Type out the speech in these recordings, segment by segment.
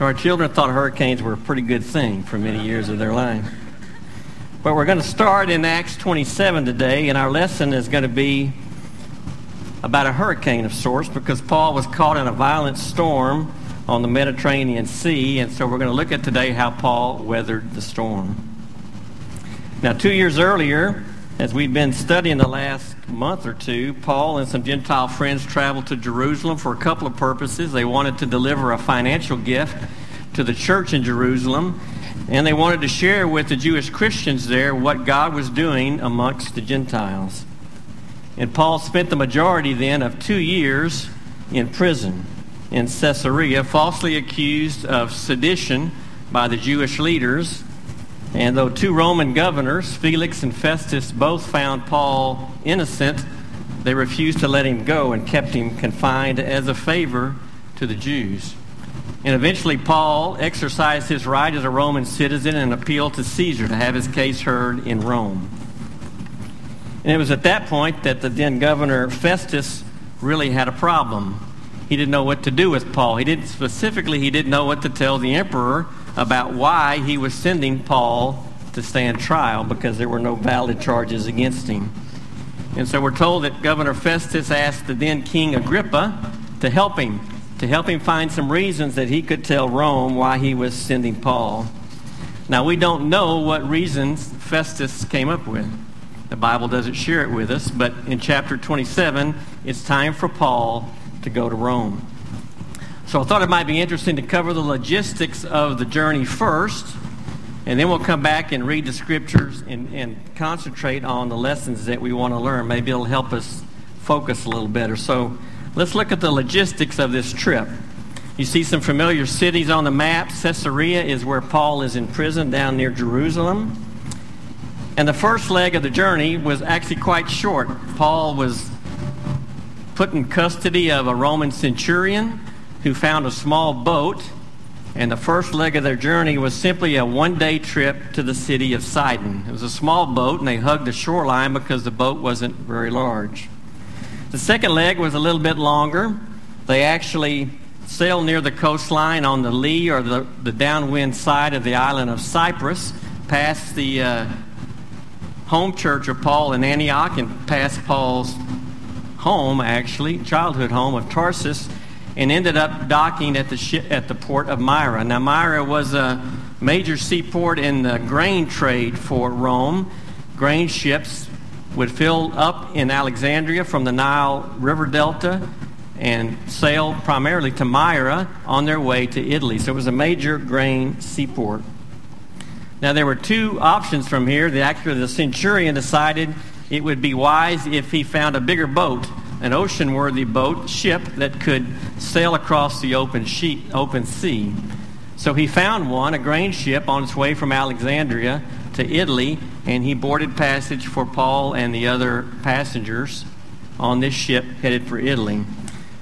So our children thought hurricanes were a pretty good thing for many years of their life. But we're going to start in Acts 27 today, and our lesson is going to be about a hurricane of sorts because Paul was caught in a violent storm on the Mediterranean Sea, and so we're going to look at today how Paul weathered the storm. Now, two years earlier, as we've been studying the last month or two, Paul and some Gentile friends traveled to Jerusalem for a couple of purposes. They wanted to deliver a financial gift to the church in Jerusalem, and they wanted to share with the Jewish Christians there what God was doing amongst the Gentiles. And Paul spent the majority then of two years in prison in Caesarea, falsely accused of sedition by the Jewish leaders and though two Roman governors, Felix and Festus, both found Paul innocent, they refused to let him go and kept him confined as a favor to the Jews. And eventually, Paul exercised his right as a Roman citizen and appealed to Caesar to have his case heard in Rome. And it was at that point that the then governor Festus really had a problem. He didn't know what to do with Paul. He didn't specifically he didn't know what to tell the emperor about why he was sending Paul to stand trial because there were no valid charges against him. And so we're told that Governor Festus asked the then King Agrippa to help him, to help him find some reasons that he could tell Rome why he was sending Paul. Now, we don't know what reasons Festus came up with. The Bible doesn't share it with us, but in chapter 27, it's time for Paul to go to Rome. So I thought it might be interesting to cover the logistics of the journey first, and then we'll come back and read the scriptures and, and concentrate on the lessons that we want to learn. Maybe it'll help us focus a little better. So let's look at the logistics of this trip. You see some familiar cities on the map. Caesarea is where Paul is in prison down near Jerusalem. And the first leg of the journey was actually quite short. Paul was put in custody of a Roman centurion who found a small boat, and the first leg of their journey was simply a one day trip to the city of Sidon. It was a small boat, and they hugged the shoreline because the boat wasn't very large. The second leg was a little bit longer. They actually sailed near the coastline on the lee or the, the downwind side of the island of Cyprus, past the uh, home church of Paul in Antioch, and past Paul's home, actually, childhood home of Tarsus and ended up docking at the, ship, at the port of Myra. Now, Myra was a major seaport in the grain trade for Rome. Grain ships would fill up in Alexandria from the Nile River Delta and sail primarily to Myra on their way to Italy. So it was a major grain seaport. Now, there were two options from here. The, actually, the centurion decided it would be wise if he found a bigger boat an ocean-worthy boat, ship that could sail across the open, sheet, open sea. So he found one, a grain ship, on its way from Alexandria to Italy, and he boarded passage for Paul and the other passengers on this ship headed for Italy.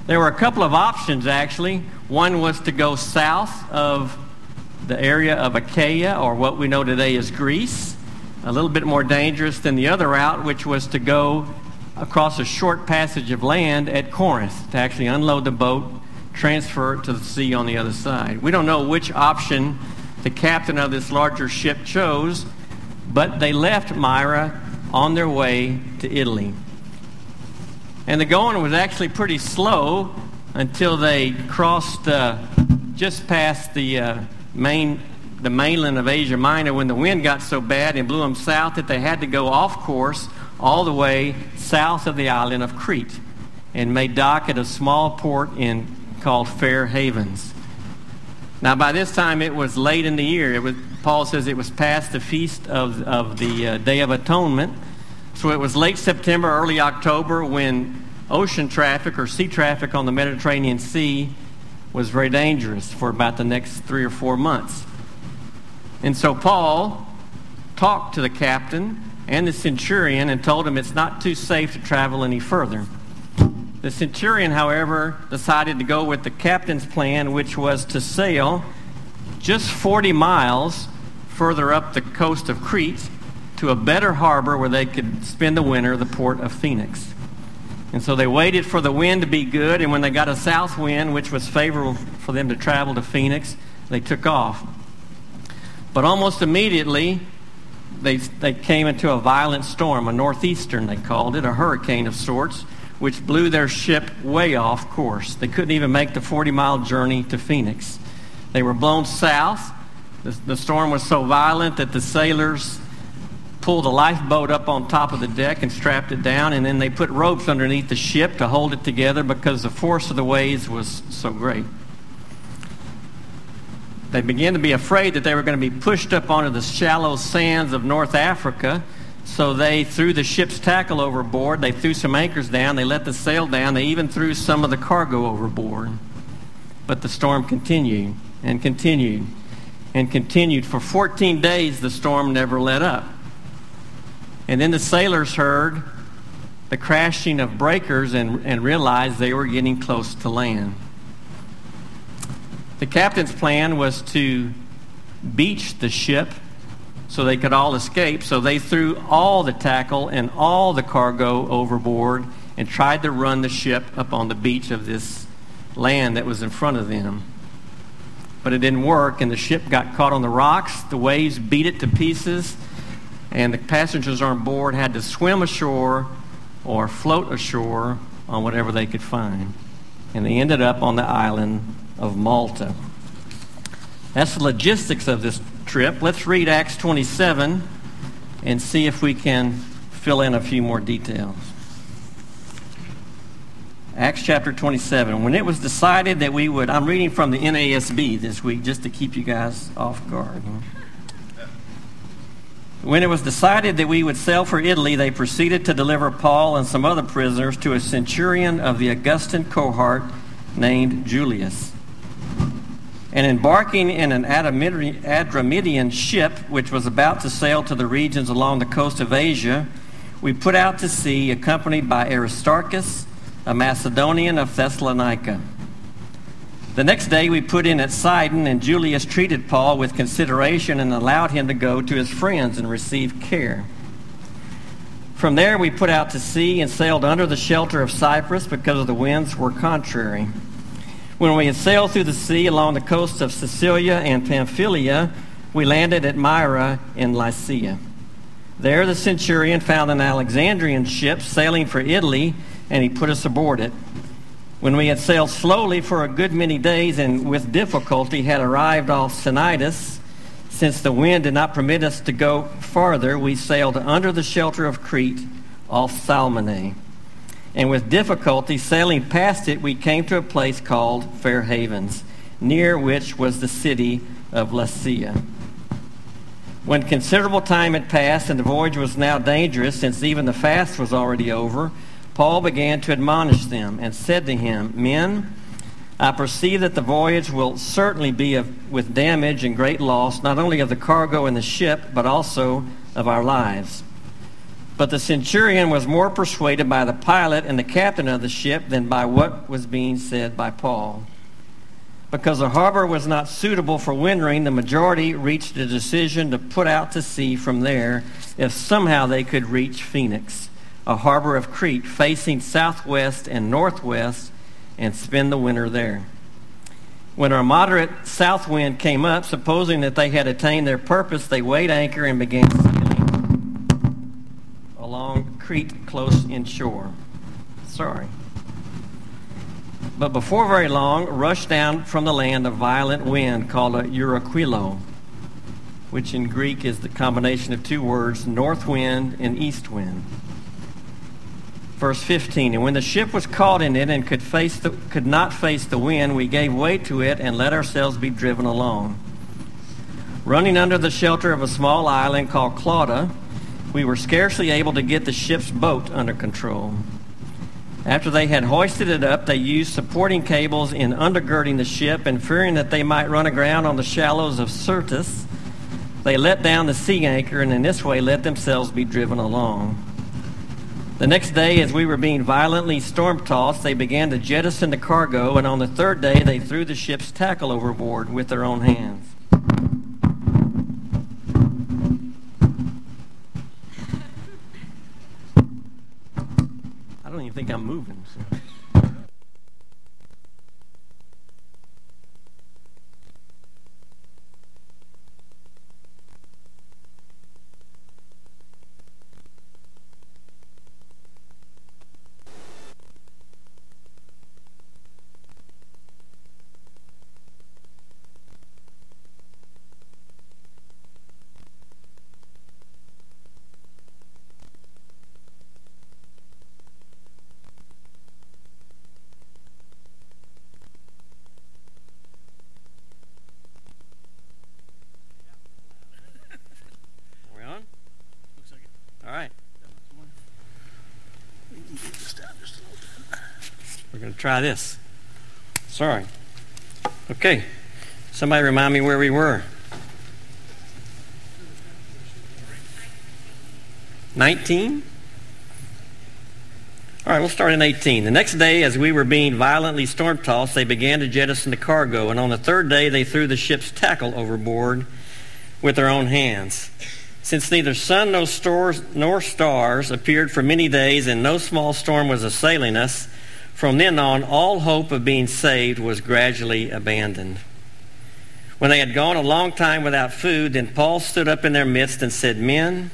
There were a couple of options, actually. One was to go south of the area of Achaia, or what we know today as Greece, a little bit more dangerous than the other route, which was to go across a short passage of land at Corinth to actually unload the boat, transfer it to the sea on the other side. We don't know which option the captain of this larger ship chose, but they left Myra on their way to Italy. And the going was actually pretty slow until they crossed uh, just past the uh, main the mainland of Asia Minor when the wind got so bad and blew them south that they had to go off course all the way south of the island of Crete and made dock at a small port in called Fair Havens. Now, by this time, it was late in the year. It was, Paul says it was past the feast of, of the uh, Day of Atonement. So it was late September, early October when ocean traffic or sea traffic on the Mediterranean Sea was very dangerous for about the next three or four months. And so Paul talked to the captain and the centurion and told him it's not too safe to travel any further. The centurion, however, decided to go with the captain's plan, which was to sail just 40 miles further up the coast of Crete to a better harbor where they could spend the winter, the port of Phoenix. And so they waited for the wind to be good, and when they got a south wind, which was favorable for them to travel to Phoenix, they took off. But almost immediately, they, they came into a violent storm, a northeastern, they called it, a hurricane of sorts, which blew their ship way off course. They couldn't even make the 40 mile journey to Phoenix. They were blown south. The, the storm was so violent that the sailors pulled a lifeboat up on top of the deck and strapped it down, and then they put ropes underneath the ship to hold it together because the force of the waves was so great. They began to be afraid that they were going to be pushed up onto the shallow sands of North Africa. So they threw the ship's tackle overboard. They threw some anchors down. They let the sail down. They even threw some of the cargo overboard. But the storm continued and continued and continued. For 14 days, the storm never let up. And then the sailors heard the crashing of breakers and, and realized they were getting close to land. The captain's plan was to beach the ship so they could all escape. So they threw all the tackle and all the cargo overboard and tried to run the ship up on the beach of this land that was in front of them. But it didn't work, and the ship got caught on the rocks. The waves beat it to pieces, and the passengers on board had to swim ashore or float ashore on whatever they could find. And they ended up on the island of Malta. That's the logistics of this trip. Let's read Acts 27 and see if we can fill in a few more details. Acts chapter 27. When it was decided that we would, I'm reading from the NASB this week just to keep you guys off guard. When it was decided that we would sail for Italy, they proceeded to deliver Paul and some other prisoners to a centurion of the Augustan cohort named Julius and embarking in an Adramyttian ship which was about to sail to the regions along the coast of Asia, we put out to sea accompanied by Aristarchus, a Macedonian of Thessalonica. The next day we put in at Sidon, and Julius treated Paul with consideration and allowed him to go to his friends and receive care. From there we put out to sea and sailed under the shelter of Cyprus because the winds were contrary. When we had sailed through the sea along the coasts of Cilicia and Pamphylia, we landed at Myra in Lycia. There the centurion found an Alexandrian ship sailing for Italy, and he put us aboard it. When we had sailed slowly for a good many days and with difficulty had arrived off Cnidus, since the wind did not permit us to go farther, we sailed under the shelter of Crete off Salmone and with difficulty sailing past it, we came to a place called Fair Havens, near which was the city of Lasea. When considerable time had passed and the voyage was now dangerous, since even the fast was already over, Paul began to admonish them and said to him, Men, I perceive that the voyage will certainly be of, with damage and great loss, not only of the cargo and the ship, but also of our lives. But the centurion was more persuaded by the pilot and the captain of the ship than by what was being said by Paul. Because the harbor was not suitable for wintering, the majority reached a decision to put out to sea from there if somehow they could reach Phoenix, a harbor of Crete facing southwest and northwest, and spend the winter there. When a moderate south wind came up, supposing that they had attained their purpose, they weighed anchor and began along Crete close inshore. Sorry. But before very long, rushed down from the land a violent wind called a euraquilo, which in Greek is the combination of two words, north wind and east wind. Verse 15, and when the ship was caught in it and could, face the, could not face the wind, we gave way to it and let ourselves be driven along. Running under the shelter of a small island called Clauda, we were scarcely able to get the ship's boat under control. After they had hoisted it up, they used supporting cables in undergirding the ship, and fearing that they might run aground on the shallows of Syrtis, they let down the sea anchor and in this way let themselves be driven along. The next day, as we were being violently storm tossed, they began to jettison the cargo, and on the third day, they threw the ship's tackle overboard with their own hands. think I'm moving. So. Try this. Sorry. Okay. Somebody remind me where we were. 19? All right, we'll start in 18. The next day, as we were being violently storm tossed, they began to jettison the cargo, and on the third day they threw the ship's tackle overboard with their own hands. Since neither sun nor stars, appeared for many days, and no small storm was assailing us, from then on all hope of being saved was gradually abandoned. When they had gone a long time without food, then Paul stood up in their midst and said, Men,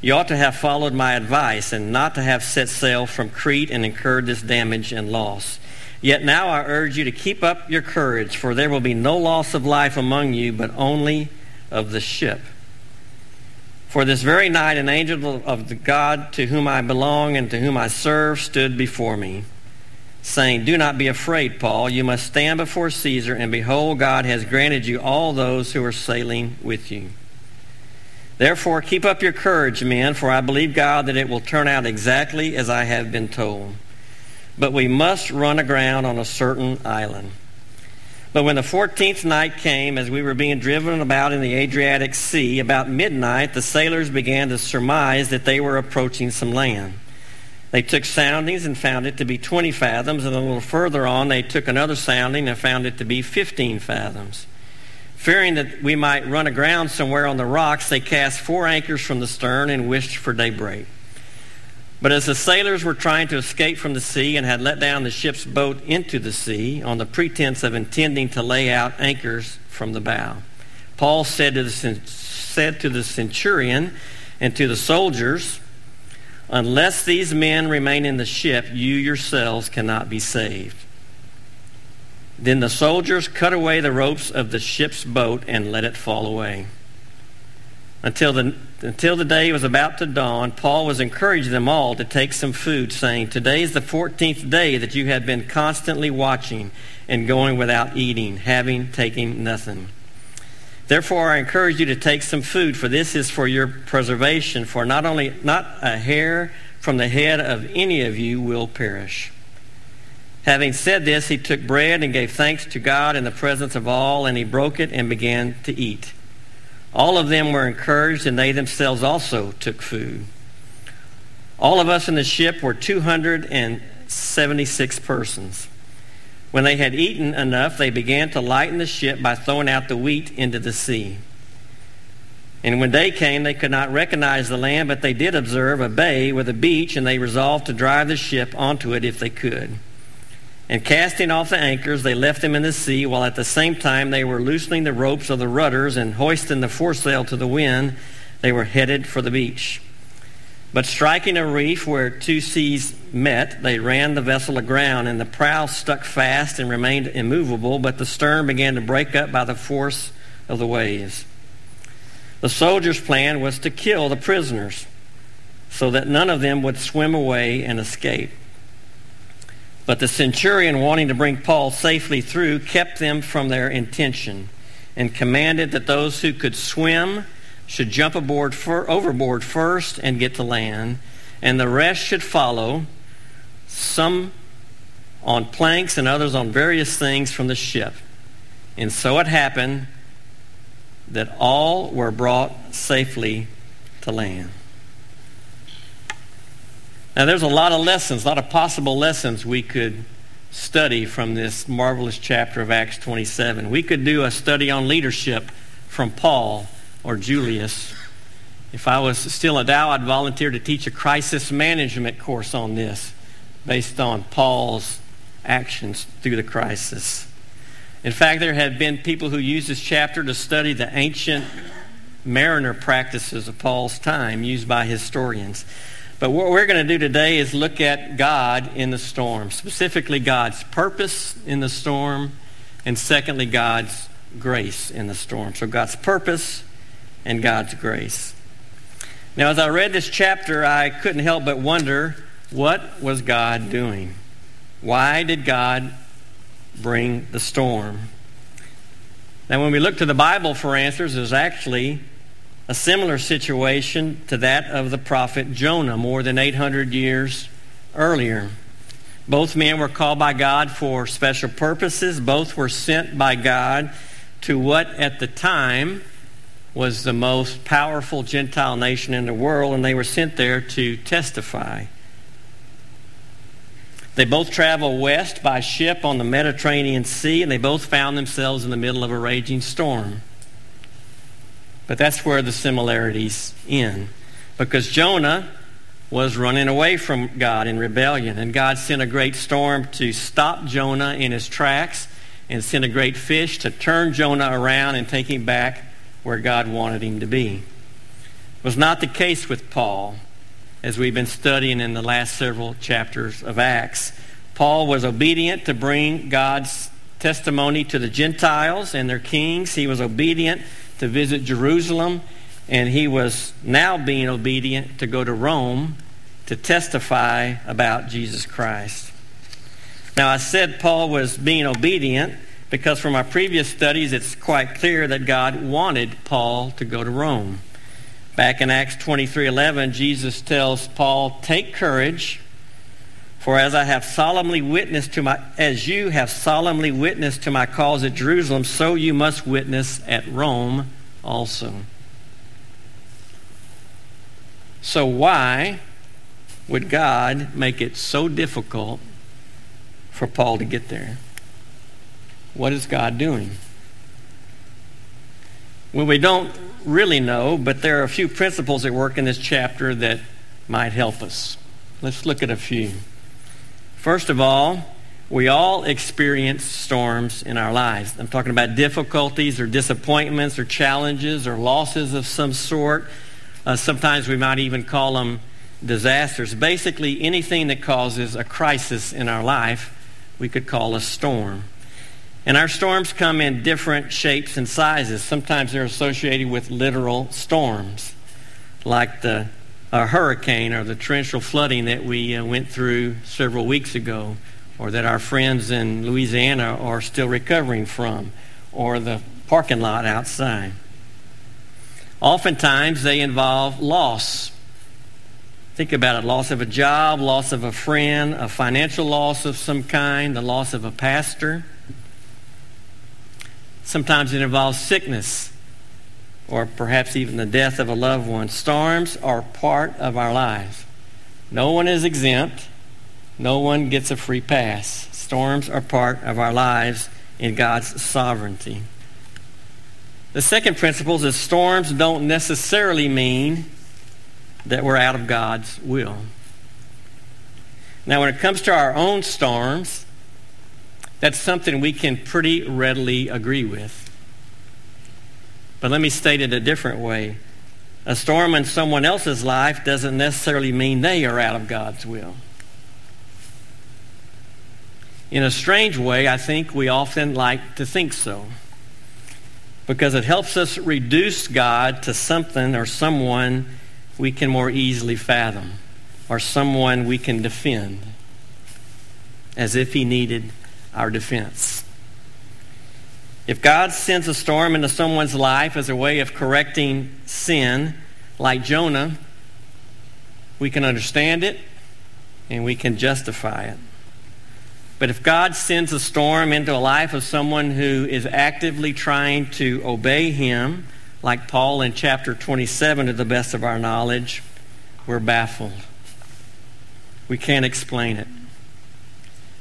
you ought to have followed my advice and not to have set sail from Crete and incurred this damage and loss. Yet now I urge you to keep up your courage, for there will be no loss of life among you, but only of the ship. For this very night an angel of the God to whom I belong and to whom I serve stood before me, saying, Do not be afraid, Paul. You must stand before Caesar, and behold, God has granted you all those who are sailing with you. Therefore, keep up your courage, men, for I believe God that it will turn out exactly as I have been told. But we must run aground on a certain island. But when the fourteenth night came, as we were being driven about in the Adriatic Sea, about midnight, the sailors began to surmise that they were approaching some land. They took soundings and found it to be 20 fathoms, and a little further on, they took another sounding and found it to be 15 fathoms. Fearing that we might run aground somewhere on the rocks, they cast four anchors from the stern and wished for daybreak. But as the sailors were trying to escape from the sea and had let down the ship's boat into the sea on the pretense of intending to lay out anchors from the bow, Paul said to the, said to the centurion and to the soldiers, Unless these men remain in the ship, you yourselves cannot be saved. Then the soldiers cut away the ropes of the ship's boat and let it fall away. Until the, until the day was about to dawn, Paul was encouraging them all to take some food, saying, Today is the 14th day that you have been constantly watching and going without eating, having taken nothing. Therefore, I encourage you to take some food, for this is for your preservation, for not only not a hair from the head of any of you will perish. Having said this, he took bread and gave thanks to God in the presence of all, and he broke it and began to eat. All of them were encouraged, and they themselves also took food. All of us in the ship were 276 persons. When they had eaten enough, they began to lighten the ship by throwing out the wheat into the sea. And when day came, they could not recognize the land, but they did observe a bay with a beach, and they resolved to drive the ship onto it if they could. And casting off the anchors, they left them in the sea, while at the same time they were loosening the ropes of the rudders and hoisting the foresail to the wind. They were headed for the beach. But striking a reef where two seas met, they ran the vessel aground, and the prow stuck fast and remained immovable, but the stern began to break up by the force of the waves. The soldiers' plan was to kill the prisoners so that none of them would swim away and escape. But the centurion, wanting to bring Paul safely through, kept them from their intention and commanded that those who could swim should jump aboard for, overboard first and get to land, and the rest should follow, some on planks and others on various things from the ship. And so it happened that all were brought safely to land. Now, there's a lot of lessons, a lot of possible lessons we could study from this marvelous chapter of Acts 27. We could do a study on leadership from Paul or Julius. If I was still a Dow, I'd volunteer to teach a crisis management course on this based on Paul's actions through the crisis. In fact, there have been people who use this chapter to study the ancient mariner practices of Paul's time used by historians. But what we're going to do today is look at God in the storm, specifically God's purpose in the storm, and secondly, God's grace in the storm. So God's purpose and God's grace. Now, as I read this chapter, I couldn't help but wonder what was God doing? Why did God bring the storm? Now, when we look to the Bible for answers, there's actually a similar situation to that of the prophet Jonah more than 800 years earlier. Both men were called by God for special purposes. Both were sent by God to what at the time was the most powerful Gentile nation in the world, and they were sent there to testify. They both traveled west by ship on the Mediterranean Sea, and they both found themselves in the middle of a raging storm. But that's where the similarities end. Because Jonah was running away from God in rebellion, and God sent a great storm to stop Jonah in his tracks and sent a great fish to turn Jonah around and take him back where God wanted him to be. It was not the case with Paul, as we've been studying in the last several chapters of Acts. Paul was obedient to bring God's testimony to the Gentiles and their kings. He was obedient to visit Jerusalem, and he was now being obedient to go to Rome to testify about Jesus Christ. Now, I said Paul was being obedient because from our previous studies, it's quite clear that God wanted Paul to go to Rome. Back in Acts 23:11, Jesus tells Paul, "Take courage, for as I have solemnly witnessed to my as you have solemnly witnessed to my cause at Jerusalem, so you must witness at Rome also." So why would God make it so difficult for Paul to get there. What is God doing? Well, we don't really know, but there are a few principles at work in this chapter that might help us. Let's look at a few. First of all, we all experience storms in our lives. I'm talking about difficulties or disappointments or challenges or losses of some sort. Uh, sometimes we might even call them disasters. Basically, anything that causes a crisis in our life we could call a storm. And our storms come in different shapes and sizes. Sometimes they're associated with literal storms, like the a hurricane or the torrential flooding that we uh, went through several weeks ago, or that our friends in Louisiana are still recovering from, or the parking lot outside. Oftentimes they involve loss Think about it loss of a job, loss of a friend, a financial loss of some kind, the loss of a pastor. Sometimes it involves sickness or perhaps even the death of a loved one. Storms are part of our lives. No one is exempt. No one gets a free pass. Storms are part of our lives in God's sovereignty. The second principle is storms don't necessarily mean that we're out of God's will. Now, when it comes to our own storms, that's something we can pretty readily agree with. But let me state it a different way. A storm in someone else's life doesn't necessarily mean they are out of God's will. In a strange way, I think we often like to think so. Because it helps us reduce God to something or someone we can more easily fathom, or someone we can defend, as if he needed our defense. If God sends a storm into someone's life as a way of correcting sin, like Jonah, we can understand it and we can justify it. But if God sends a storm into a life of someone who is actively trying to obey Him, like Paul in chapter 27, to the best of our knowledge, we're baffled. We can't explain it.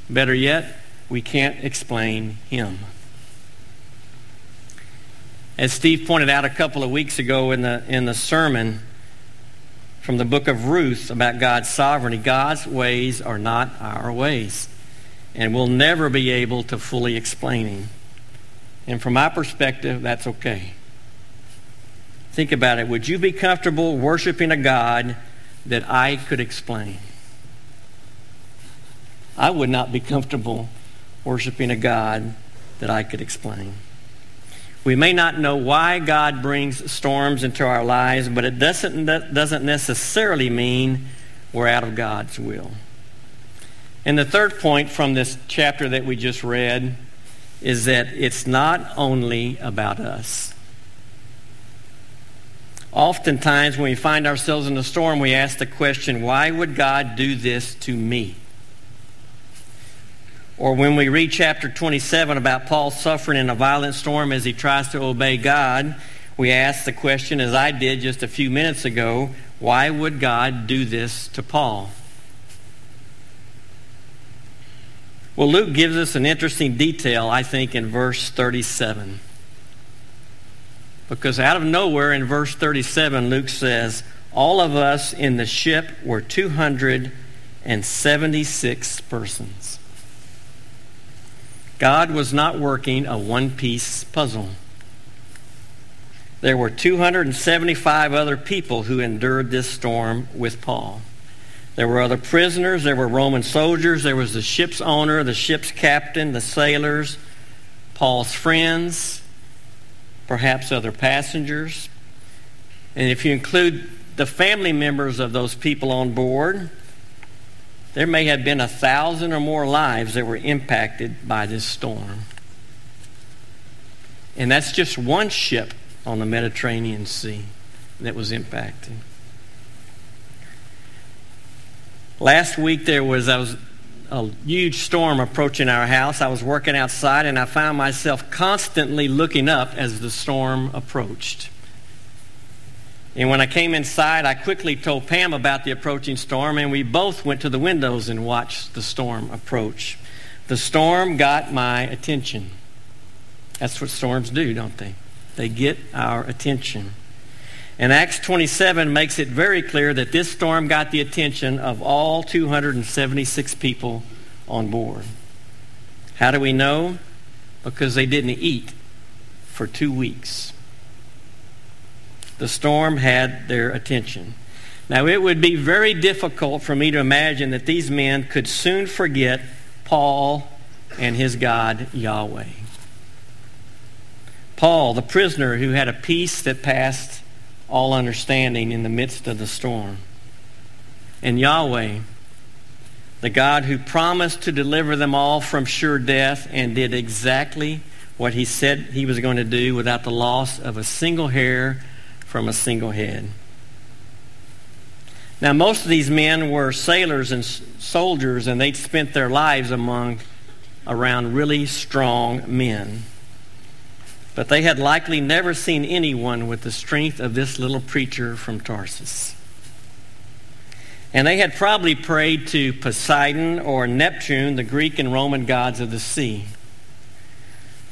Better yet, we can't explain him. As Steve pointed out a couple of weeks ago in the, in the sermon from the book of Ruth about God's sovereignty, God's ways are not our ways. And we'll never be able to fully explain him. And from my perspective, that's okay. Think about it. Would you be comfortable worshiping a God that I could explain? I would not be comfortable worshiping a God that I could explain. We may not know why God brings storms into our lives, but it doesn't, doesn't necessarily mean we're out of God's will. And the third point from this chapter that we just read is that it's not only about us. Oftentimes, when we find ourselves in a storm, we ask the question, why would God do this to me? Or when we read chapter 27 about Paul suffering in a violent storm as he tries to obey God, we ask the question, as I did just a few minutes ago, why would God do this to Paul? Well, Luke gives us an interesting detail, I think, in verse 37. Because out of nowhere in verse 37, Luke says, All of us in the ship were 276 persons. God was not working a one piece puzzle. There were 275 other people who endured this storm with Paul. There were other prisoners. There were Roman soldiers. There was the ship's owner, the ship's captain, the sailors, Paul's friends, perhaps other passengers. And if you include the family members of those people on board, there may have been a thousand or more lives that were impacted by this storm. And that's just one ship on the Mediterranean Sea that was impacted. Last week there was, I was a huge storm approaching our house. I was working outside and I found myself constantly looking up as the storm approached. And when I came inside, I quickly told Pam about the approaching storm, and we both went to the windows and watched the storm approach. The storm got my attention. That's what storms do, don't they? They get our attention. And Acts 27 makes it very clear that this storm got the attention of all 276 people on board. How do we know? Because they didn't eat for two weeks. The storm had their attention. Now, it would be very difficult for me to imagine that these men could soon forget Paul and his God, Yahweh. Paul, the prisoner who had a peace that passed all understanding in the midst of the storm. And Yahweh, the God who promised to deliver them all from sure death and did exactly what he said he was going to do without the loss of a single hair from a single head. Now, most of these men were sailors and soldiers, and they'd spent their lives among around really strong men. But they had likely never seen anyone with the strength of this little preacher from Tarsus. And they had probably prayed to Poseidon or Neptune, the Greek and Roman gods of the sea.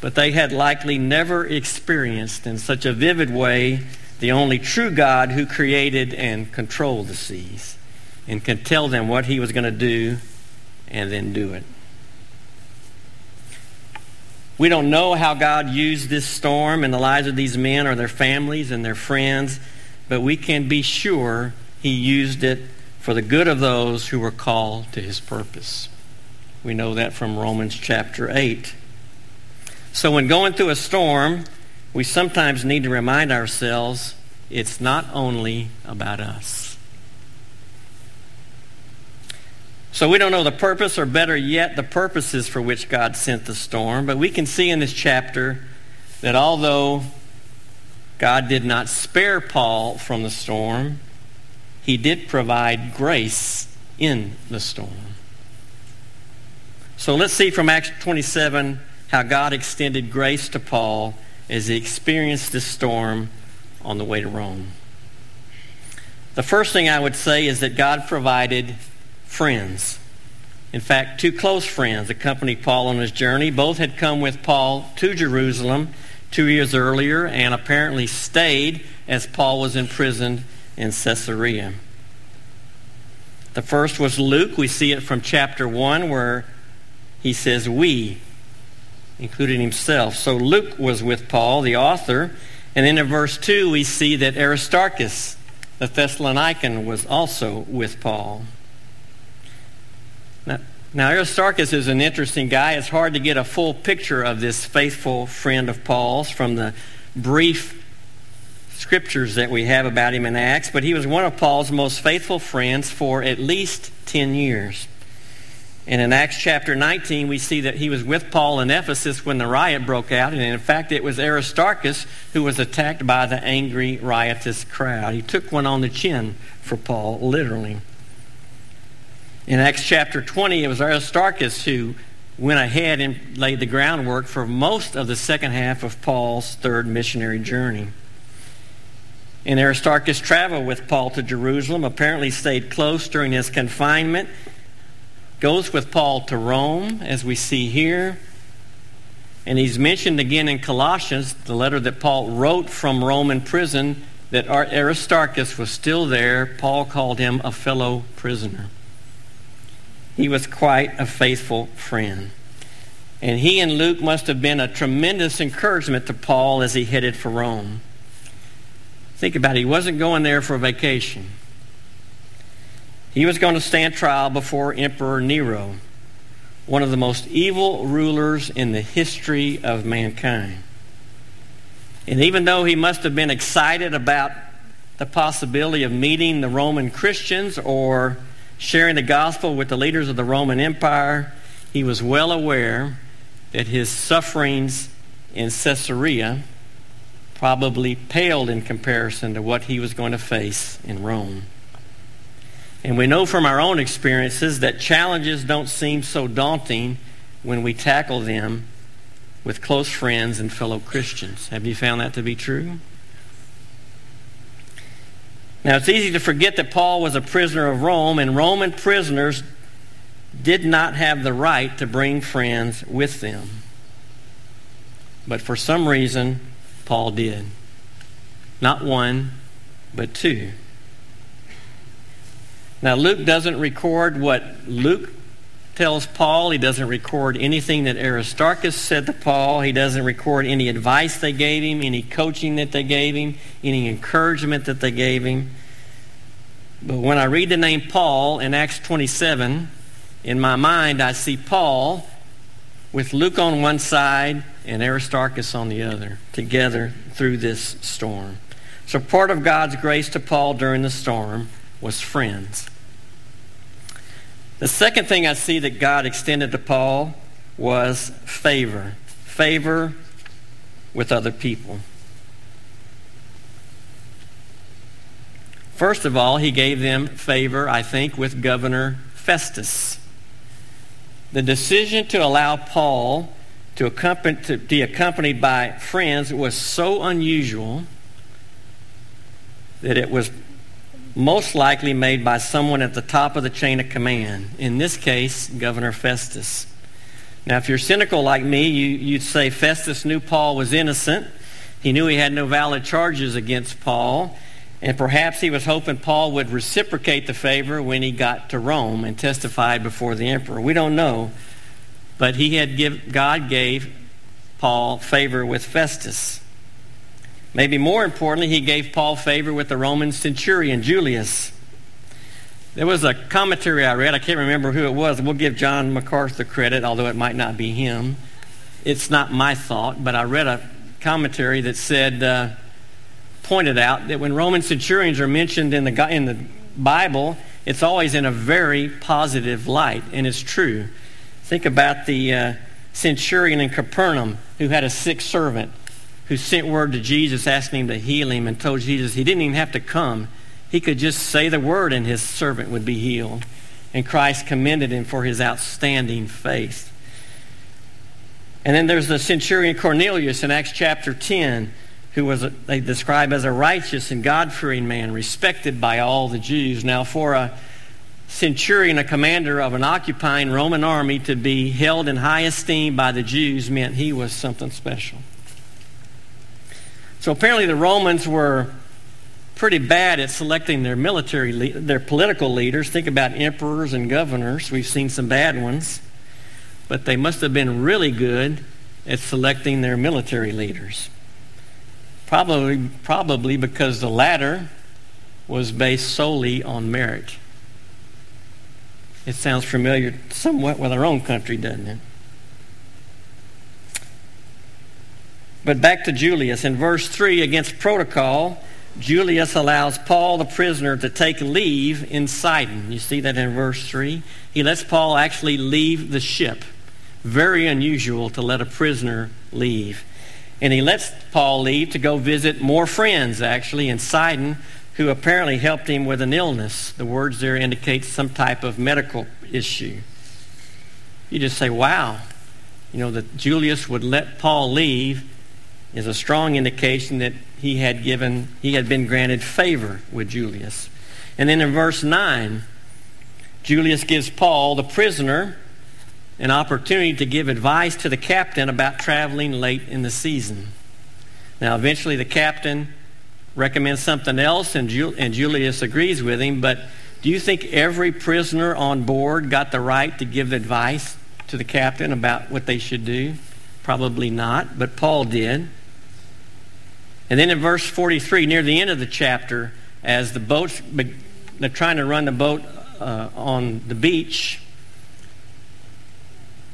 But they had likely never experienced in such a vivid way the only true God who created and controlled the seas and could tell them what he was going to do and then do it. We don't know how God used this storm in the lives of these men or their families and their friends, but we can be sure He used it for the good of those who were called to His purpose. We know that from Romans chapter 8. So when going through a storm, we sometimes need to remind ourselves it's not only about us. So we don't know the purpose, or better yet, the purposes for which God sent the storm. But we can see in this chapter that although God did not spare Paul from the storm, he did provide grace in the storm. So let's see from Acts 27 how God extended grace to Paul as he experienced this storm on the way to Rome. The first thing I would say is that God provided friends. In fact, two close friends accompanied Paul on his journey. Both had come with Paul to Jerusalem two years earlier and apparently stayed as Paul was imprisoned in Caesarea. The first was Luke. We see it from chapter 1 where he says, We, including himself. So Luke was with Paul, the author. And then in verse 2, we see that Aristarchus, the Thessalonican, was also with Paul. Now, now, Aristarchus is an interesting guy. It's hard to get a full picture of this faithful friend of Paul's from the brief scriptures that we have about him in Acts, but he was one of Paul's most faithful friends for at least 10 years. And in Acts chapter 19, we see that he was with Paul in Ephesus when the riot broke out. And in fact, it was Aristarchus who was attacked by the angry, riotous crowd. He took one on the chin for Paul, literally. In Acts chapter 20, it was Aristarchus who went ahead and laid the groundwork for most of the second half of Paul's third missionary journey. And Aristarchus traveled with Paul to Jerusalem, apparently stayed close during his confinement, goes with Paul to Rome, as we see here. And he's mentioned again in Colossians, the letter that Paul wrote from Roman prison, that Aristarchus was still there. Paul called him a fellow prisoner. He was quite a faithful friend. And he and Luke must have been a tremendous encouragement to Paul as he headed for Rome. Think about it. He wasn't going there for a vacation. He was going to stand trial before Emperor Nero, one of the most evil rulers in the history of mankind. And even though he must have been excited about the possibility of meeting the Roman Christians or sharing the gospel with the leaders of the Roman Empire, he was well aware that his sufferings in Caesarea probably paled in comparison to what he was going to face in Rome. And we know from our own experiences that challenges don't seem so daunting when we tackle them with close friends and fellow Christians. Have you found that to be true? Now, it's easy to forget that Paul was a prisoner of Rome, and Roman prisoners did not have the right to bring friends with them. But for some reason, Paul did. Not one, but two. Now, Luke doesn't record what Luke tells Paul. He doesn't record anything that Aristarchus said to Paul. He doesn't record any advice they gave him, any coaching that they gave him, any encouragement that they gave him. But when I read the name Paul in Acts 27, in my mind I see Paul with Luke on one side and Aristarchus on the other, together through this storm. So, part of God's grace to Paul during the storm was friends. The second thing I see that God extended to Paul was favor. Favor with other people. First of all, he gave them favor, I think, with Governor Festus. The decision to allow Paul to, accompany, to be accompanied by friends was so unusual that it was most likely made by someone at the top of the chain of command. In this case, Governor Festus. Now, if you're cynical like me, you, you'd say Festus knew Paul was innocent. He knew he had no valid charges against Paul. And perhaps he was hoping Paul would reciprocate the favor when he got to Rome and testified before the emperor. We don't know. But he had give, God gave Paul favor with Festus. Maybe more importantly, he gave Paul favor with the Roman centurion, Julius. There was a commentary I read. I can't remember who it was. We'll give John MacArthur credit, although it might not be him. It's not my thought, but I read a commentary that said, uh, pointed out that when Roman centurions are mentioned in the, in the Bible, it's always in a very positive light, and it's true. Think about the uh, centurion in Capernaum who had a sick servant who sent word to Jesus asking him to heal him and told Jesus he didn't even have to come. He could just say the word and his servant would be healed. And Christ commended him for his outstanding faith. And then there's the centurion Cornelius in Acts chapter 10, who was, they describe as a righteous and God fearing man, respected by all the Jews. Now, for a centurion, a commander of an occupying Roman army, to be held in high esteem by the Jews meant he was something special. So apparently the Romans were pretty bad at selecting their military, their political leaders. Think about emperors and governors. We've seen some bad ones. But they must have been really good at selecting their military leaders. Probably, probably because the latter was based solely on merit. It sounds familiar somewhat with our own country, doesn't it? But back to Julius. In verse 3, against protocol, Julius allows Paul, the prisoner, to take leave in Sidon. You see that in verse 3? He lets Paul actually leave the ship. Very unusual to let a prisoner leave. And he lets Paul leave to go visit more friends, actually, in Sidon, who apparently helped him with an illness. The words there indicate some type of medical issue. You just say, wow, you know, that Julius would let Paul leave is a strong indication that he had given, he had been granted favor with Julius. And then in verse 9, Julius gives Paul, the prisoner, an opportunity to give advice to the captain about traveling late in the season. Now, eventually, the captain recommends something else, and, and Julius agrees with him. But do you think every prisoner on board got the right to give advice to the captain about what they should do? Probably not, but Paul did. And then in verse 43, near the end of the chapter, as the boats, they're trying to run the boat uh, on the beach,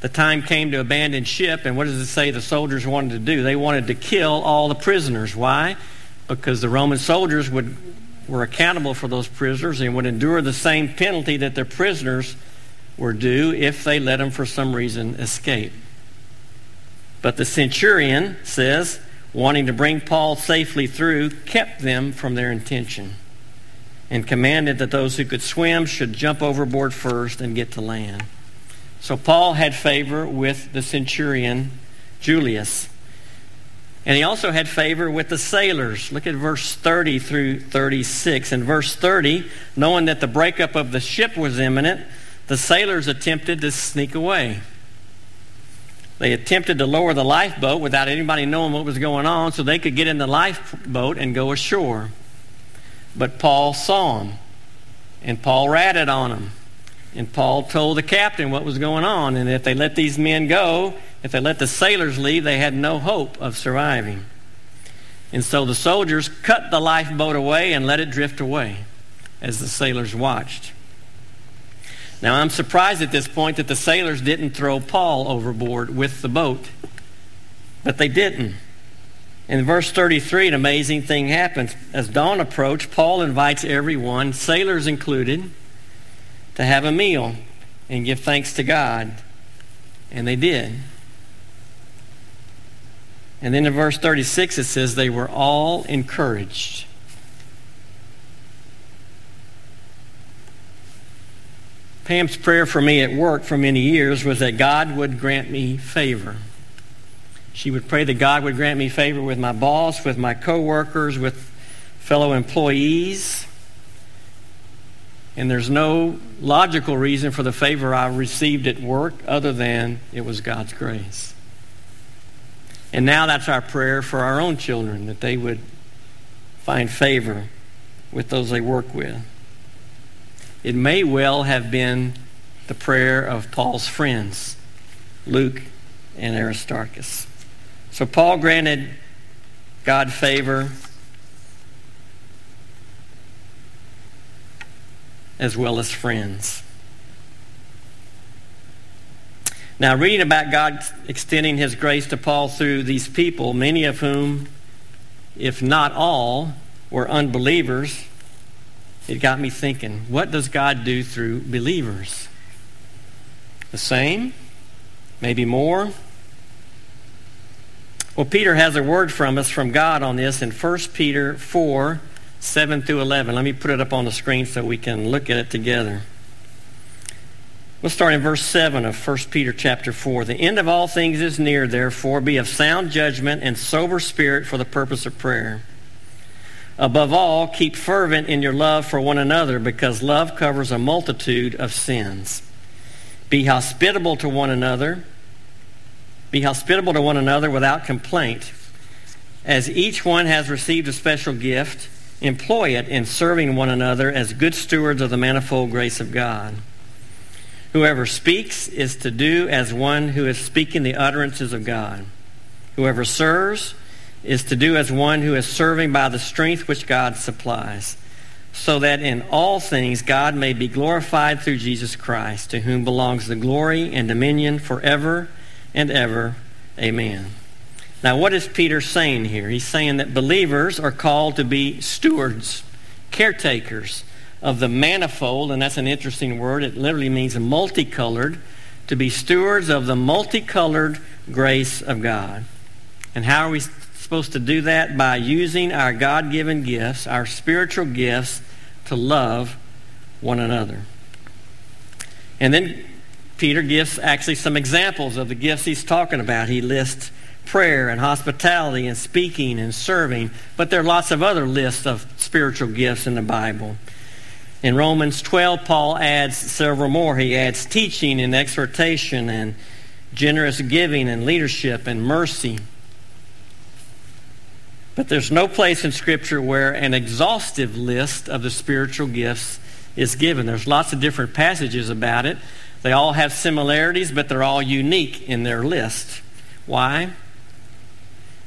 the time came to abandon ship, and what does it say the soldiers wanted to do? They wanted to kill all the prisoners. Why? Because the Roman soldiers would, were accountable for those prisoners and would endure the same penalty that their prisoners were due if they let them, for some reason, escape. But the centurion says, wanting to bring Paul safely through, kept them from their intention and commanded that those who could swim should jump overboard first and get to land. So Paul had favor with the centurion Julius. And he also had favor with the sailors. Look at verse 30 through 36. In verse 30, knowing that the breakup of the ship was imminent, the sailors attempted to sneak away. They attempted to lower the lifeboat without anybody knowing what was going on so they could get in the lifeboat and go ashore. But Paul saw them, and Paul ratted on them. And Paul told the captain what was going on, and if they let these men go, if they let the sailors leave, they had no hope of surviving. And so the soldiers cut the lifeboat away and let it drift away as the sailors watched. Now, I'm surprised at this point that the sailors didn't throw Paul overboard with the boat, but they didn't. In verse 33, an amazing thing happens. As dawn approached, Paul invites everyone, sailors included, to have a meal and give thanks to God. And they did. And then in verse 36, it says, they were all encouraged. Pam's prayer for me at work for many years was that God would grant me favor. She would pray that God would grant me favor with my boss, with my coworkers, with fellow employees. And there's no logical reason for the favor I received at work other than it was God's grace. And now that's our prayer for our own children, that they would find favor with those they work with. It may well have been the prayer of Paul's friends, Luke and Aristarchus. So Paul granted God favor as well as friends. Now, reading about God extending his grace to Paul through these people, many of whom, if not all, were unbelievers, it got me thinking what does God do through believers? The same? Maybe more? Well, Peter has a word from us from God on this in 1 Peter 4 7 through 11. Let me put it up on the screen so we can look at it together. We'll start in verse 7 of 1 Peter chapter 4. The end of all things is near, therefore, be of sound judgment and sober spirit for the purpose of prayer. Above all, keep fervent in your love for one another, because love covers a multitude of sins. Be hospitable to one another. Be hospitable to one another without complaint. As each one has received a special gift, employ it in serving one another as good stewards of the manifold grace of God. Whoever speaks is to do as one who is speaking the utterances of God. Whoever serves is to do as one who is serving by the strength which God supplies, so that in all things God may be glorified through Jesus Christ, to whom belongs the glory and dominion forever and ever. Amen. Now, what is Peter saying here? He's saying that believers are called to be stewards, caretakers of the manifold, and that's an interesting word. It literally means multicolored, to be stewards of the multicolored grace of God. And how are we supposed to do that? By using our God given gifts, our spiritual gifts, to love one another. And then Peter gives actually some examples of the gifts he's talking about. He lists prayer and hospitality and speaking and serving, but there are lots of other lists of spiritual gifts in the Bible. In Romans 12, Paul adds several more. He adds teaching and exhortation and generous giving and leadership and mercy. But there's no place in Scripture where an exhaustive list of the spiritual gifts is given. There's lots of different passages about it. They all have similarities, but they're all unique in their list. Why?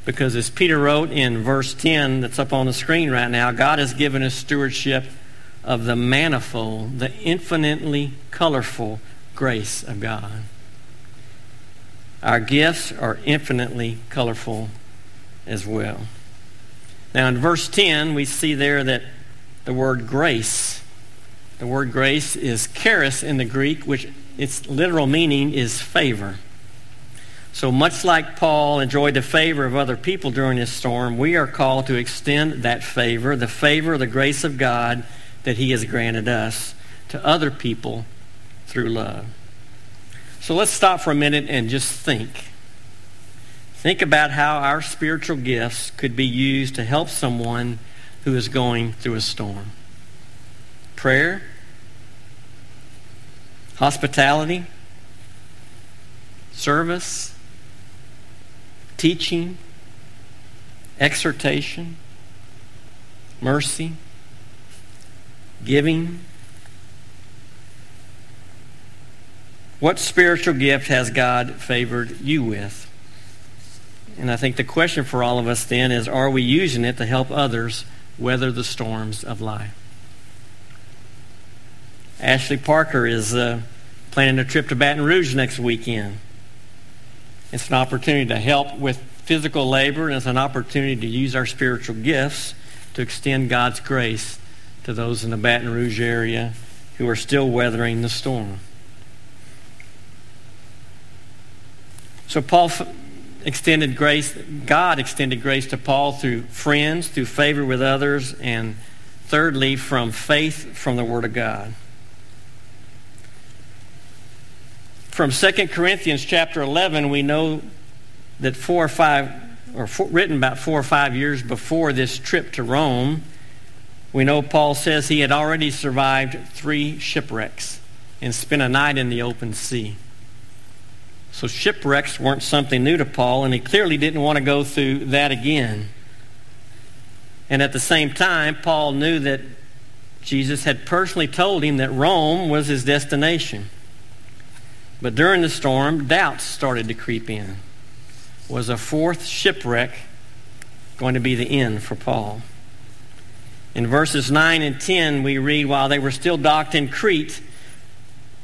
Because as Peter wrote in verse 10 that's up on the screen right now, God has given us stewardship of the manifold, the infinitely colorful grace of God. Our gifts are infinitely colorful as well. Now, in verse 10, we see there that the word grace, the word grace is charis in the Greek, which its literal meaning is favor. So much like Paul enjoyed the favor of other people during this storm, we are called to extend that favor, the favor, the grace of God that he has granted us to other people through love. So let's stop for a minute and just think. Think about how our spiritual gifts could be used to help someone who is going through a storm. Prayer, hospitality, service, teaching, exhortation, mercy, giving. What spiritual gift has God favored you with? And I think the question for all of us then is are we using it to help others weather the storms of life? Ashley Parker is uh, planning a trip to Baton Rouge next weekend. It's an opportunity to help with physical labor, and it's an opportunity to use our spiritual gifts to extend God's grace to those in the Baton Rouge area who are still weathering the storm. So Paul extended grace, God extended grace to Paul through friends, through favor with others, and thirdly, from faith from the Word of God. From 2 Corinthians chapter 11, we know that four or five, or four, written about four or five years before this trip to Rome, we know Paul says he had already survived three shipwrecks and spent a night in the open sea. So shipwrecks weren't something new to Paul, and he clearly didn't want to go through that again. And at the same time, Paul knew that Jesus had personally told him that Rome was his destination. But during the storm, doubts started to creep in. Was a fourth shipwreck going to be the end for Paul? In verses 9 and 10, we read, While they were still docked in Crete,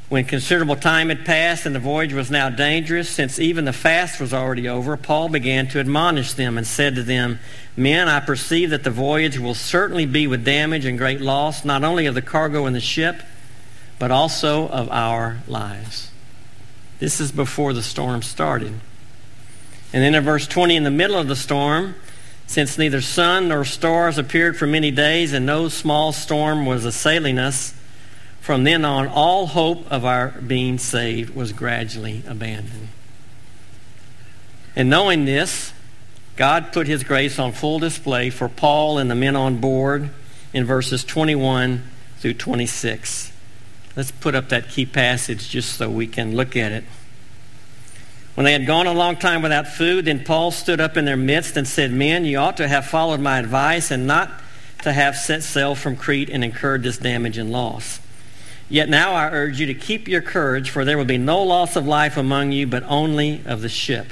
when considerable time had passed and the voyage was now dangerous, since even the fast was already over, Paul began to admonish them and said to them, Men, I perceive that the voyage will certainly be with damage and great loss, not only of the cargo and the ship, but also of our lives. This is before the storm started. And then in verse 20, in the middle of the storm, since neither sun nor stars appeared for many days and no small storm was assailing us, from then on, all hope of our being saved was gradually abandoned. And knowing this, God put his grace on full display for Paul and the men on board in verses 21 through 26. Let's put up that key passage just so we can look at it. When they had gone a long time without food, then Paul stood up in their midst and said, Men, you ought to have followed my advice and not to have set sail from Crete and incurred this damage and loss. Yet now I urge you to keep your courage, for there will be no loss of life among you, but only of the ship.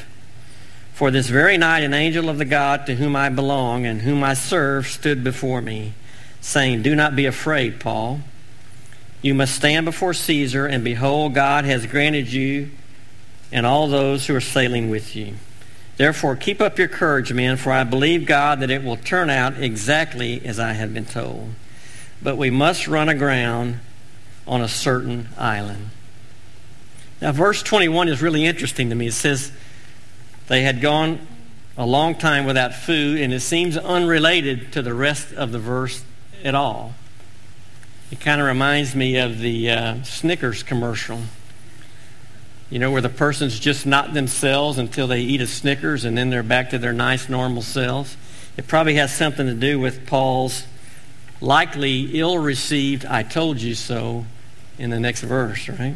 For this very night an angel of the God to whom I belong and whom I serve stood before me, saying, Do not be afraid, Paul. You must stand before Caesar, and behold, God has granted you and all those who are sailing with you. Therefore, keep up your courage, men, for I believe God that it will turn out exactly as I have been told. But we must run aground on a certain island. Now, verse 21 is really interesting to me. It says they had gone a long time without food, and it seems unrelated to the rest of the verse at all. It kind of reminds me of the uh, Snickers commercial You know, where the person's just not themselves until they eat a Snickers and then they're back to their nice, normal selves. It probably has something to do with Paul's likely ill received, I told you so, in the next verse, right?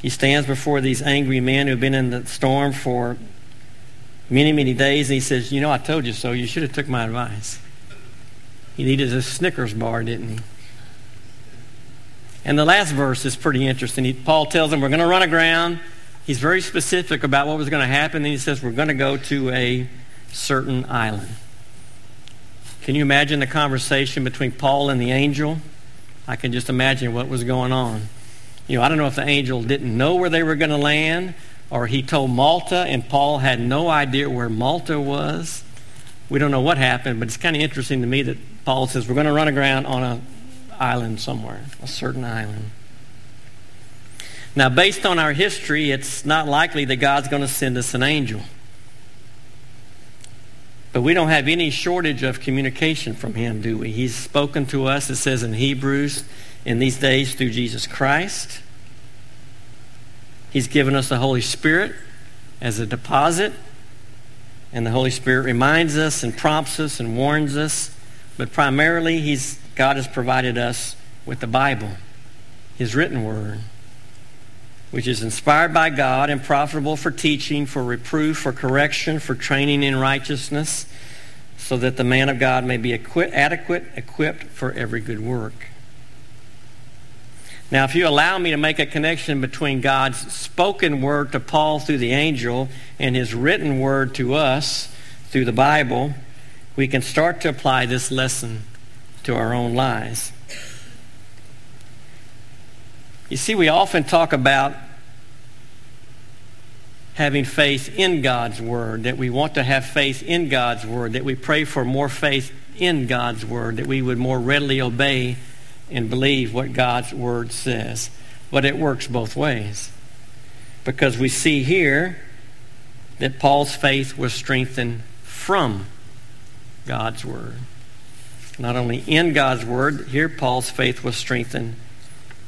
He stands before these angry men who've been in the storm for many, many days, and he says, You know, I told you so. You should have took my advice. He needed a Snickers bar, didn't he? And the last verse is pretty interesting. He, Paul tells them, We're going to run aground. He's very specific about what was going to happen. And he says, We're going to go to a certain island. Can you imagine the conversation between Paul and the angel? I can just imagine what was going on. You know, I don't know if the angel didn't know where they were going to land or he told Malta and Paul had no idea where Malta was. We don't know what happened, but it's kind of interesting to me that Paul says we're going to run aground on an island somewhere, a certain island. Now, based on our history, it's not likely that God's going to send us an angel. But we don't have any shortage of communication from him, do we? He's spoken to us, it says in Hebrews, in these days through Jesus Christ. He's given us the Holy Spirit as a deposit. And the Holy Spirit reminds us and prompts us and warns us. But primarily, he's, God has provided us with the Bible, His written word, which is inspired by God and profitable for teaching, for reproof, for correction, for training in righteousness, so that the man of God may be equi- adequate, equipped for every good work. Now, if you allow me to make a connection between God's spoken word to Paul through the angel and his written word to us through the Bible, we can start to apply this lesson to our own lives. You see, we often talk about having faith in God's Word, that we want to have faith in God's Word, that we pray for more faith in God's Word, that we would more readily obey and believe what God's Word says. But it works both ways. Because we see here that Paul's faith was strengthened from God's Word. Not only in God's Word, here Paul's faith was strengthened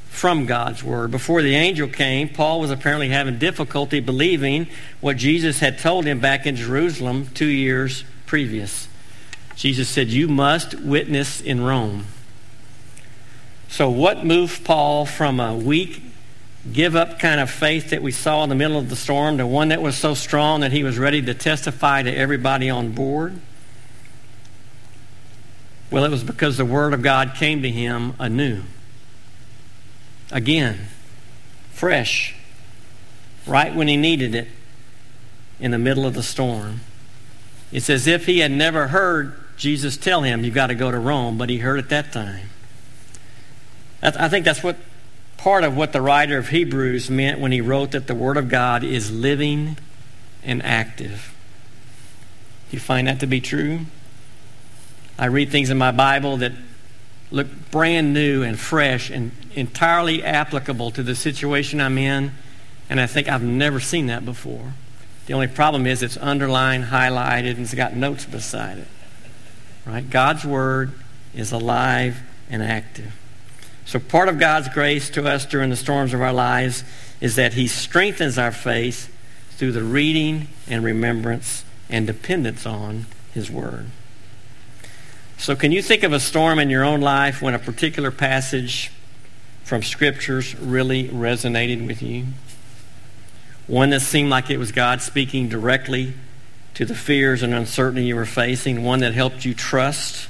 from God's Word. Before the angel came, Paul was apparently having difficulty believing what Jesus had told him back in Jerusalem two years previous. Jesus said, You must witness in Rome. So, what moved Paul from a weak, give up kind of faith that we saw in the middle of the storm to one that was so strong that he was ready to testify to everybody on board? Well, it was because the Word of God came to him anew. Again, fresh, right when he needed it, in the middle of the storm. It's as if he had never heard Jesus tell him, You've got to go to Rome, but he heard it that time. I think that's what part of what the writer of Hebrews meant when he wrote that the Word of God is living and active. Do you find that to be true? I read things in my Bible that look brand new and fresh and entirely applicable to the situation I'm in, and I think I've never seen that before. The only problem is it's underlined, highlighted, and it's got notes beside it. Right? God's Word is alive and active. So, part of God's grace to us during the storms of our lives is that He strengthens our faith through the reading and remembrance and dependence on His Word. So, can you think of a storm in your own life when a particular passage from Scriptures really resonated with you? One that seemed like it was God speaking directly to the fears and uncertainty you were facing, one that helped you trust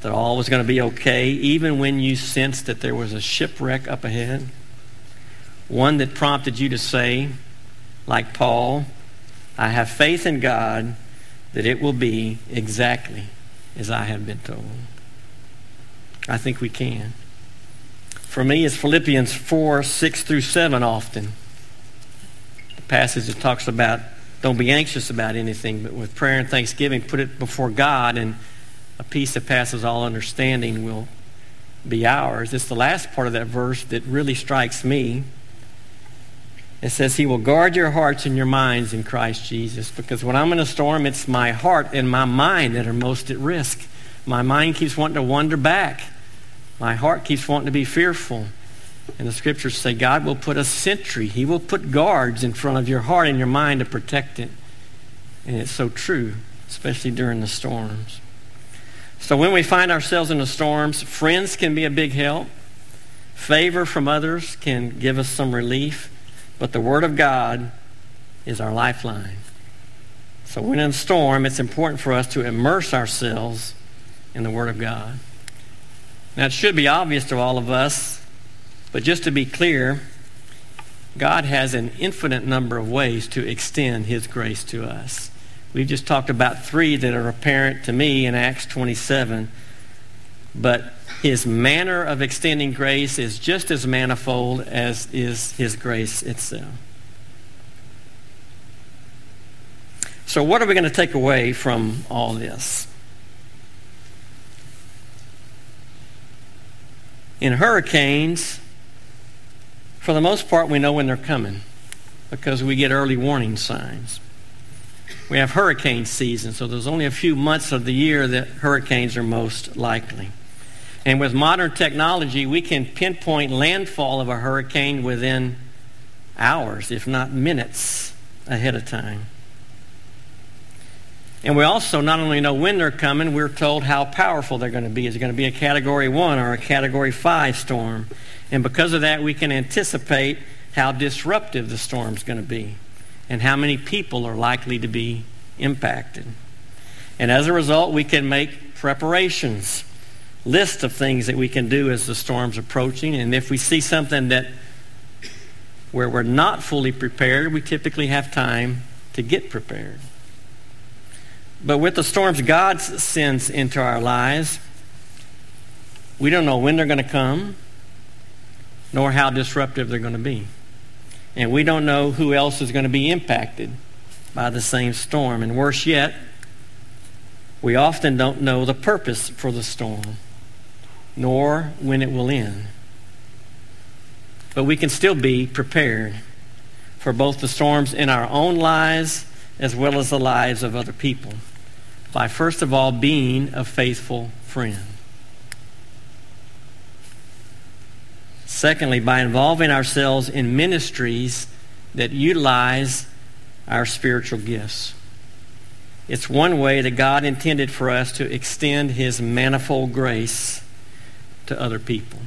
that all was going to be okay, even when you sensed that there was a shipwreck up ahead. One that prompted you to say, like Paul, I have faith in God that it will be exactly as I have been told. I think we can. For me, it's Philippians 4 6 through 7 often. The passage that talks about don't be anxious about anything, but with prayer and thanksgiving, put it before God and a peace that passes all understanding will be ours. It's the last part of that verse that really strikes me. It says, He will guard your hearts and your minds in Christ Jesus. Because when I'm in a storm, it's my heart and my mind that are most at risk. My mind keeps wanting to wander back. My heart keeps wanting to be fearful. And the scriptures say God will put a sentry, He will put guards in front of your heart and your mind to protect it. And it's so true, especially during the storms. So when we find ourselves in the storms, friends can be a big help. Favor from others can give us some relief. But the Word of God is our lifeline. So when in a storm, it's important for us to immerse ourselves in the Word of God. Now, it should be obvious to all of us, but just to be clear, God has an infinite number of ways to extend His grace to us. We've just talked about three that are apparent to me in Acts 27, but His manner of extending grace is just as manifold as is His grace itself. So, what are we going to take away from all this? In hurricanes, for the most part, we know when they're coming because we get early warning signs. We have hurricane season, so there's only a few months of the year that hurricanes are most likely. And with modern technology, we can pinpoint landfall of a hurricane within hours, if not minutes, ahead of time. And we also not only know when they're coming, we're told how powerful they're going to be. Is it going to be a Category 1 or a Category 5 storm? And because of that, we can anticipate how disruptive the storm's going to be and how many people are likely to be impacted. And as a result, we can make preparations, list of things that we can do as the storm's approaching. And if we see something that where we're not fully prepared, we typically have time to get prepared. But with the storms God sends into our lives, we don't know when they're going to come, nor how disruptive they're going to be. And we don't know who else is going to be impacted by the same storm. And worse yet, we often don't know the purpose for the storm, nor when it will end. But we can still be prepared for both the storms in our own lives as well as the lives of other people by first of all being a faithful friend. Secondly, by involving ourselves in ministries that utilize our spiritual gifts. It's one way that God intended for us to extend His manifold grace to other people.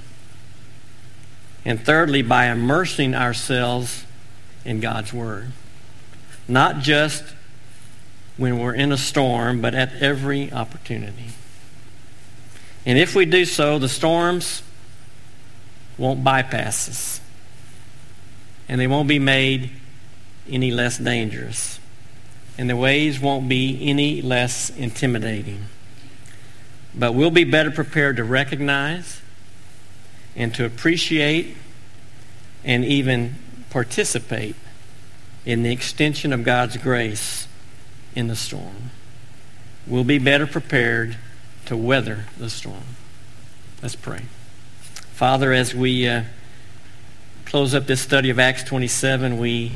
And thirdly, by immersing ourselves in God's Word. Not just when we're in a storm, but at every opportunity. And if we do so, the storms won't bypass us. And they won't be made any less dangerous. And the waves won't be any less intimidating. But we'll be better prepared to recognize and to appreciate and even participate in the extension of God's grace in the storm. We'll be better prepared to weather the storm. Let's pray. Father, as we uh, close up this study of Acts 27, we